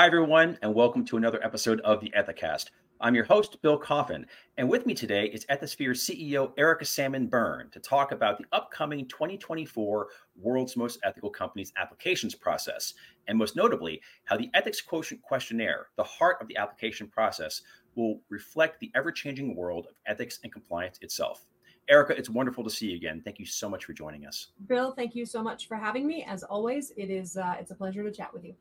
Hi, everyone, and welcome to another episode of the Ethicast. I'm your host, Bill Coffin, and with me today is Ethisphere CEO Erica Salmon Byrne to talk about the upcoming 2024 World's Most Ethical Companies applications process, and most notably, how the Ethics Quotient questionnaire, the heart of the application process, will reflect the ever changing world of ethics and compliance itself. Erica, it's wonderful to see you again. Thank you so much for joining us. Bill, thank you so much for having me. As always, it is uh, it's a pleasure to chat with you.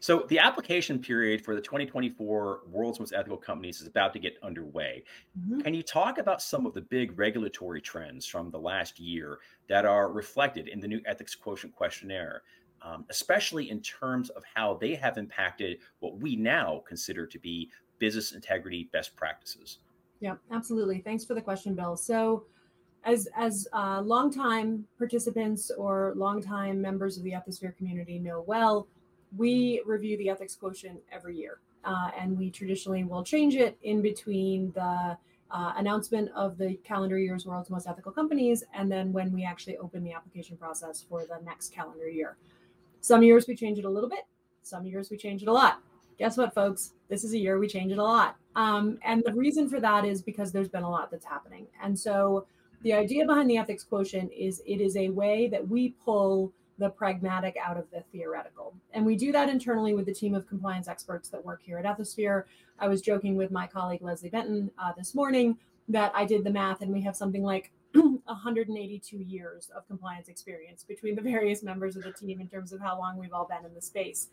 So, the application period for the 2024 World's Most Ethical Companies is about to get underway. Mm-hmm. Can you talk about some of the big regulatory trends from the last year that are reflected in the new Ethics Quotient questionnaire, um, especially in terms of how they have impacted what we now consider to be business integrity best practices? Yeah, absolutely. Thanks for the question, Bill. So, as as uh, longtime participants or longtime members of the Ethisphere community know well, we review the ethics quotient every year, uh, and we traditionally will change it in between the uh, announcement of the calendar year's world's most ethical companies and then when we actually open the application process for the next calendar year. Some years we change it a little bit, some years we change it a lot. Guess what, folks? This is a year we change it a lot. Um, and the reason for that is because there's been a lot that's happening. And so the idea behind the ethics quotient is it is a way that we pull the pragmatic out of the theoretical. And we do that internally with the team of compliance experts that work here at Ethisphere. I was joking with my colleague Leslie Benton uh, this morning that I did the math and we have something like 182 years of compliance experience between the various members of the team in terms of how long we've all been in the space.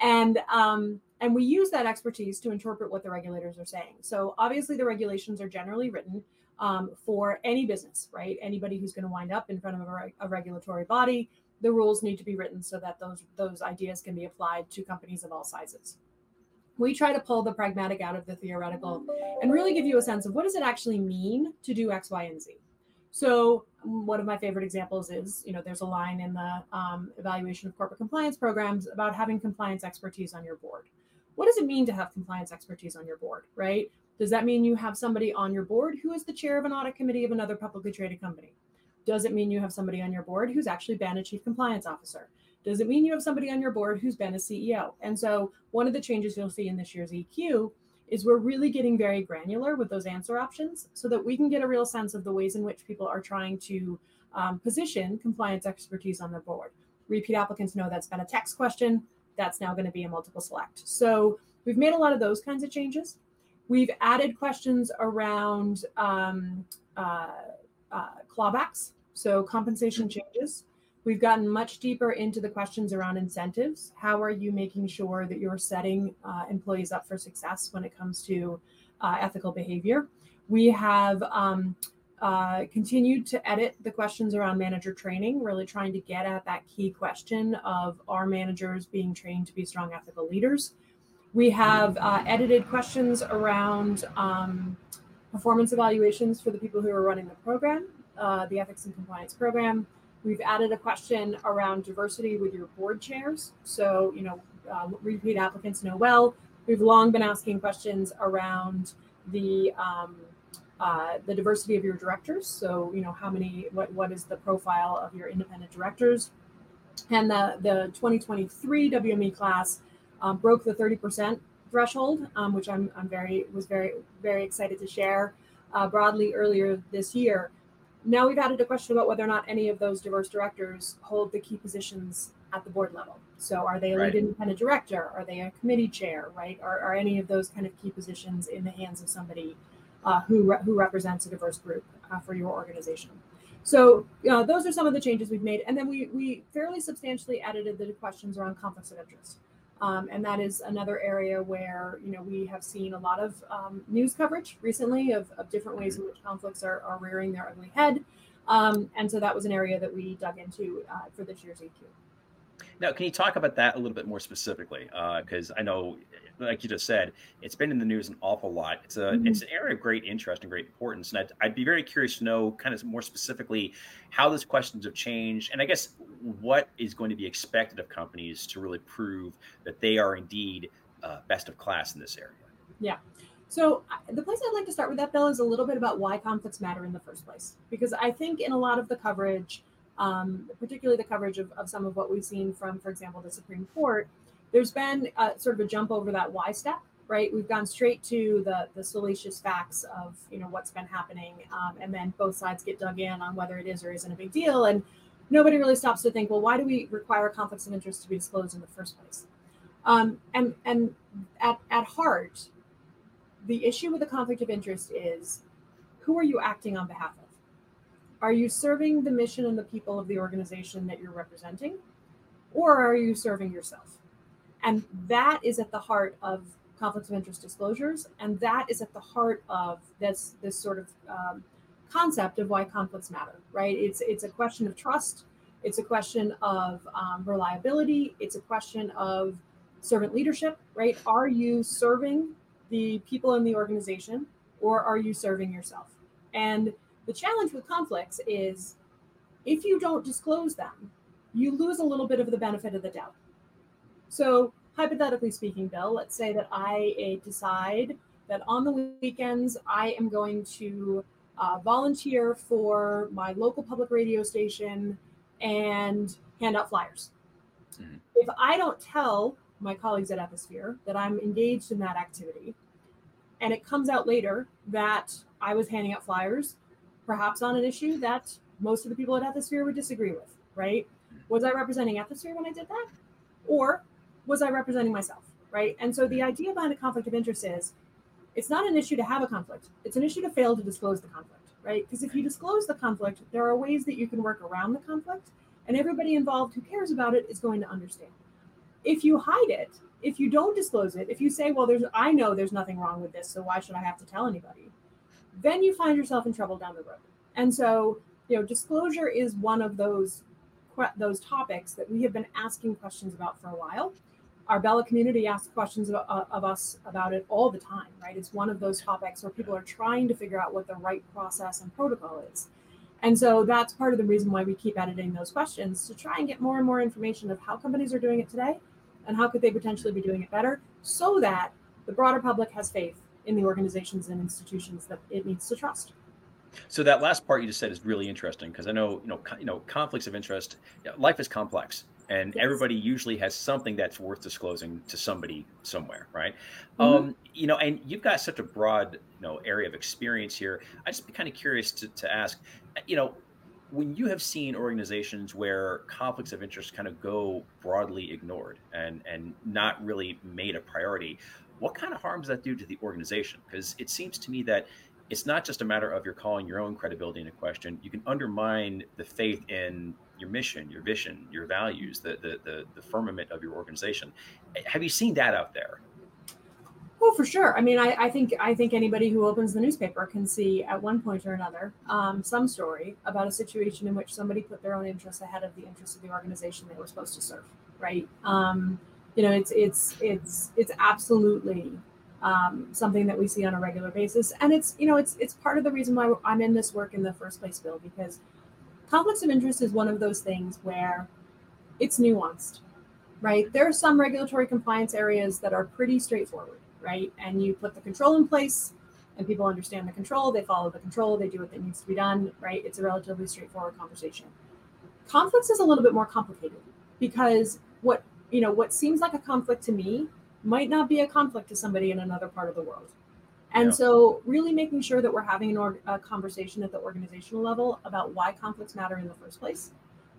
And um, and we use that expertise to interpret what the regulators are saying. So obviously the regulations are generally written um, for any business, right? Anybody who's going to wind up in front of a, a regulatory body the rules need to be written so that those those ideas can be applied to companies of all sizes. We try to pull the pragmatic out of the theoretical and really give you a sense of what does it actually mean to do x y and z. So one of my favorite examples is you know there's a line in the um, evaluation of corporate compliance programs about having compliance expertise on your board. What does it mean to have compliance expertise on your board right? Does that mean you have somebody on your board who is the chair of an audit committee of another publicly traded company does it mean you have somebody on your board who's actually been a chief compliance officer? Does it mean you have somebody on your board who's been a CEO? And so, one of the changes you'll see in this year's EQ is we're really getting very granular with those answer options so that we can get a real sense of the ways in which people are trying to um, position compliance expertise on their board. Repeat applicants know that's been a text question, that's now going to be a multiple select. So, we've made a lot of those kinds of changes. We've added questions around um, uh, uh, clawbacks, so compensation changes. We've gotten much deeper into the questions around incentives. How are you making sure that you're setting uh, employees up for success when it comes to uh, ethical behavior? We have um, uh, continued to edit the questions around manager training, really trying to get at that key question of are managers being trained to be strong ethical leaders? We have uh, edited questions around um, performance evaluations for the people who are running the program, uh, the ethics and compliance program. We've added a question around diversity with your board chairs. So, you know, uh, repeat applicants know well. We've long been asking questions around the um, uh, the diversity of your directors. So, you know, how many, what, what is the profile of your independent directors? And the, the 2023 WME class um, broke the 30% threshold, um, which I'm, I'm very was very very excited to share uh, broadly earlier this year. Now we've added a question about whether or not any of those diverse directors hold the key positions at the board level. So are they a lead independent director? Are they a committee chair? Right? Are, are any of those kind of key positions in the hands of somebody uh, who re- who represents a diverse group uh, for your organization? So uh, those are some of the changes we've made, and then we we fairly substantially edited the questions around conflicts of interest. Um, and that is another area where you know we have seen a lot of um, news coverage recently of, of different ways in which conflicts are, are rearing their ugly head. Um, and so that was an area that we dug into uh, for this year's EQ. Now, can you talk about that a little bit more specifically? Because uh, I know, like you just said, it's been in the news an awful lot. It's a mm-hmm. it's an area of great interest and great importance, and I'd, I'd, be very curious to know, kind of more specifically, how those questions have changed, and I guess what is going to be expected of companies to really prove that they are indeed uh, best of class in this area. Yeah. So the place I'd like to start with that, Bill, is a little bit about why conflicts matter in the first place, because I think in a lot of the coverage um, particularly the coverage of, of some of what we've seen from, for example, the Supreme Court, there's been a, sort of a jump over that why step, right? We've gone straight to the the salacious facts of you know what's been happening, um, and then both sides get dug in on whether it is or isn't a big deal, and nobody really stops to think, well, why do we require conflicts of interest to be disclosed in the first place? Um, and and at at heart, the issue with the conflict of interest is who are you acting on behalf of? Are you serving the mission and the people of the organization that you're representing? Or are you serving yourself? And that is at the heart of conflicts of interest disclosures. And that is at the heart of this, this sort of um, concept of why conflicts matter, right? It's, it's a question of trust. It's a question of um, reliability. It's a question of servant leadership, right? Are you serving the people in the organization or are you serving yourself? And the challenge with conflicts is if you don't disclose them, you lose a little bit of the benefit of the doubt. So, hypothetically speaking, Bill, let's say that I decide that on the weekends I am going to uh, volunteer for my local public radio station and hand out flyers. Mm-hmm. If I don't tell my colleagues at Ethisphere that I'm engaged in that activity, and it comes out later that I was handing out flyers, perhaps on an issue that most of the people at Ethisphere would disagree with, right? Was I representing Ethisphere when I did that? Or was I representing myself, right? And so the idea behind a conflict of interest is it's not an issue to have a conflict, it's an issue to fail to disclose the conflict, right? Because if you disclose the conflict, there are ways that you can work around the conflict, and everybody involved who cares about it is going to understand. If you hide it, if you don't disclose it, if you say, well, there's I know there's nothing wrong with this, so why should I have to tell anybody? Then you find yourself in trouble down the road. And so, you know, disclosure is one of those those topics that we have been asking questions about for a while. Our BELA community asks questions of, uh, of us about it all the time, right? It's one of those topics where people are trying to figure out what the right process and protocol is. And so that's part of the reason why we keep editing those questions to try and get more and more information of how companies are doing it today and how could they potentially be doing it better so that the broader public has faith in the organizations and institutions that it needs to trust. So that last part you just said is really interesting because I know you know you know conflicts of interest. Life is complex, and yes. everybody usually has something that's worth disclosing to somebody somewhere, right? Mm-hmm. Um, you know, and you've got such a broad you know area of experience here. I just be kind of curious to, to ask, you know, when you have seen organizations where conflicts of interest kind of go broadly ignored and and not really made a priority what kind of harm does that do to the organization because it seems to me that it's not just a matter of you're calling your own credibility into question you can undermine the faith in your mission your vision your values the the the, the firmament of your organization have you seen that out there Oh, for sure. I mean, I, I, think I think anybody who opens the newspaper can see at one point or another um, some story about a situation in which somebody put their own interests ahead of the interests of the organization they were supposed to serve. Right. Um, you know, it's it's it's it's absolutely um, something that we see on a regular basis, and it's you know it's it's part of the reason why I'm in this work in the first place, Bill, because conflicts of interest is one of those things where it's nuanced. Right. There are some regulatory compliance areas that are pretty straightforward right? And you put the control in place and people understand the control, they follow the control, they do what that needs to be done, right? It's a relatively straightforward conversation. Conflicts is a little bit more complicated because what, you know, what seems like a conflict to me might not be a conflict to somebody in another part of the world. And yeah. so, really making sure that we're having an a conversation at the organizational level about why conflicts matter in the first place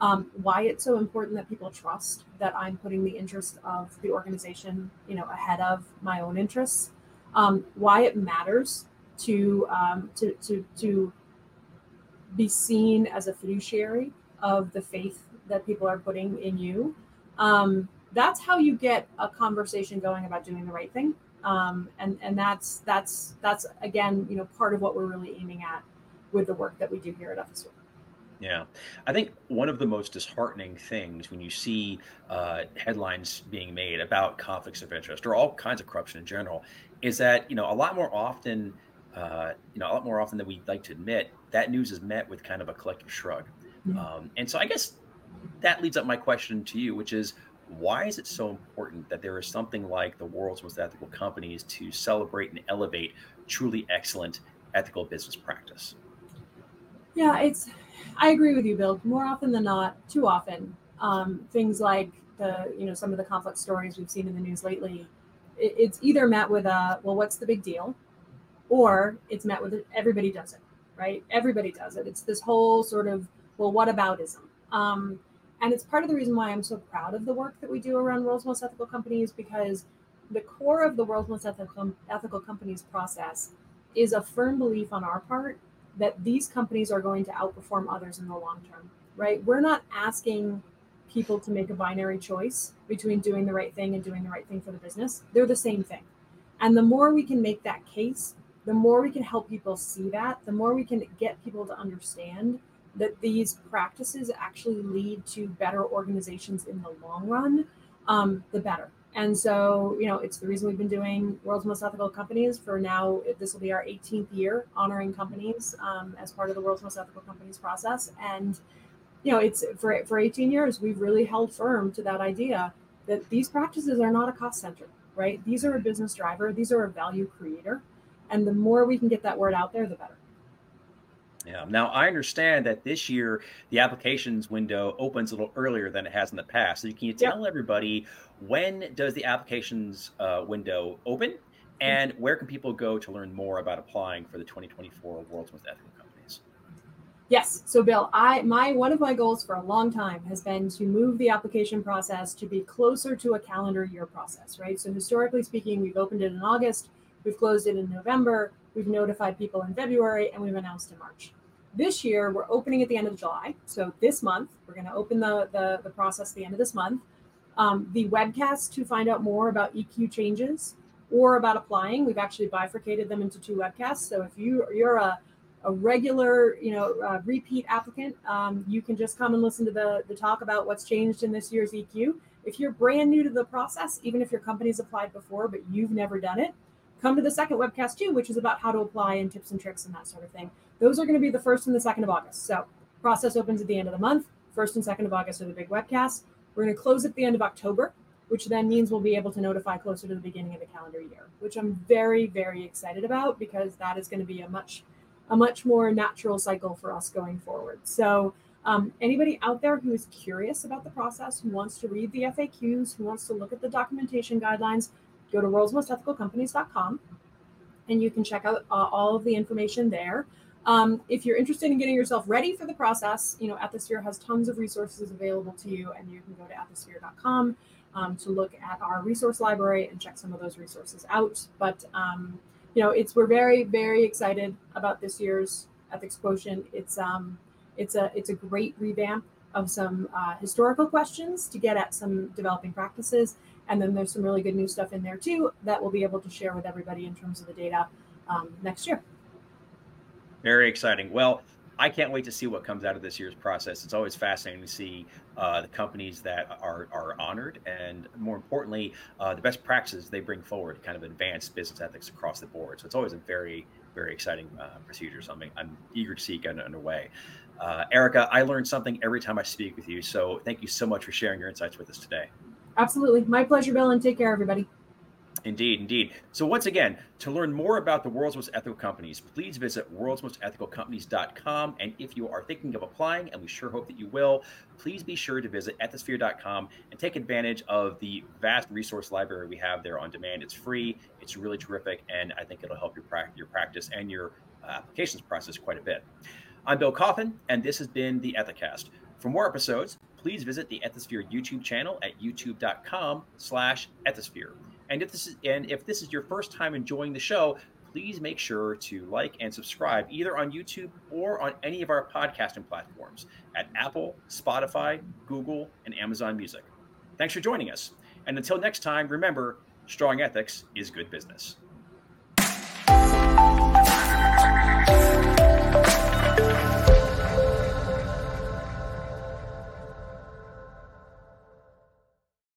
um, why it's so important that people trust that I'm putting the interest of the organization, you know, ahead of my own interests, um, why it matters to, um, to to to be seen as a fiduciary of the faith that people are putting in you. Um, that's how you get a conversation going about doing the right thing, um, and and that's that's that's again, you know, part of what we're really aiming at with the work that we do here at Ethisphere. Yeah, I think one of the most disheartening things when you see uh, headlines being made about conflicts of interest or all kinds of corruption in general is that you know a lot more often, uh, you know, a lot more often than we'd like to admit, that news is met with kind of a collective shrug. Mm-hmm. Um, and so I guess that leads up my question to you, which is why is it so important that there is something like the world's most ethical companies to celebrate and elevate truly excellent ethical business practice? Yeah, it's I agree with you, Bill. More often than not, too often, um, things like the you know some of the conflict stories we've seen in the news lately, it, it's either met with a well, what's the big deal, or it's met with everybody does it, right? Everybody does it. It's this whole sort of well, what aboutism. Um, and it's part of the reason why I'm so proud of the work that we do around world's most ethical companies because the core of the world's most ethical, ethical companies process is a firm belief on our part that these companies are going to outperform others in the long term, right? We're not asking people to make a binary choice between doing the right thing and doing the right thing for the business. They're the same thing. And the more we can make that case, the more we can help people see that, the more we can get people to understand that these practices actually lead to better organizations in the long run, um, the better. And so, you know, it's the reason we've been doing World's Most Ethical Companies for now. This will be our 18th year honoring companies um, as part of the World's Most Ethical Companies process. And, you know, it's for, for 18 years, we've really held firm to that idea that these practices are not a cost center, right? These are a business driver, these are a value creator. And the more we can get that word out there, the better. Yeah. Now I understand that this year the applications window opens a little earlier than it has in the past. So can you tell yep. everybody when does the applications uh, window open, mm-hmm. and where can people go to learn more about applying for the 2024 World's Most Ethical Companies? Yes. So Bill, I my one of my goals for a long time has been to move the application process to be closer to a calendar year process, right? So historically speaking, we've opened it in August, we've closed it in November We've notified people in February and we've announced in March. This year, we're opening at the end of July. So this month, we're going to open the, the, the process the end of this month. Um, the webcast to find out more about EQ changes or about applying, we've actually bifurcated them into two webcasts. So if you you're a, a regular, you know, uh, repeat applicant, um, you can just come and listen to the the talk about what's changed in this year's EQ. If you're brand new to the process, even if your company's applied before but you've never done it, come to the second webcast too, which is about how to apply and tips and tricks and that sort of thing. Those are going to be the first and the second of August. So process opens at the end of the month. First and second of August are the big webcasts. We're going to close at the end of October, which then means we'll be able to notify closer to the beginning of the calendar year, which I'm very, very excited about because that is going to be a much, a much more natural cycle for us going forward. So um, anybody out there who is curious about the process, who wants to read the FAQs, who wants to look at the documentation guidelines, go to worldsmostethicalcompanies.com and you can check out uh, all of the information there. Um, if you're interested in getting yourself ready for the process, you know, Ethisphere has tons of resources available to you, and you can go to ethisphere.com um, to look at our resource library and check some of those resources out. But um, you know, it's we're very very excited about this year's ethics quotient. It's um, it's a it's a great revamp of some uh, historical questions to get at some developing practices and then there's some really good new stuff in there too that we'll be able to share with everybody in terms of the data um, next year. Very exciting. Well, I can't wait to see what comes out of this year's process. It's always fascinating to see uh, the companies that are, are honored and, more importantly, uh, the best practices they bring forward, kind of advanced business ethics across the board. So it's always a very, very exciting uh, procedure. Something I'm, eager to see get underway. Uh, Erica, I learn something every time I speak with you. So thank you so much for sharing your insights with us today. Absolutely. My pleasure, Bill, and take care, everybody. Indeed, indeed. So, once again, to learn more about the world's most ethical companies, please visit worldsmostethicalcompanies.com. And if you are thinking of applying, and we sure hope that you will, please be sure to visit ethisphere.com and take advantage of the vast resource library we have there on demand. It's free, it's really terrific, and I think it'll help your, pra- your practice and your uh, applications process quite a bit. I'm Bill Coffin, and this has been the Ethicast. For more episodes, please visit the Ethisphere YouTube channel at youtube.com slash ethisphere. And if this is and if this is your first time enjoying the show, please make sure to like and subscribe either on YouTube or on any of our podcasting platforms at Apple, Spotify, Google, and Amazon Music. Thanks for joining us. And until next time, remember, strong ethics is good business.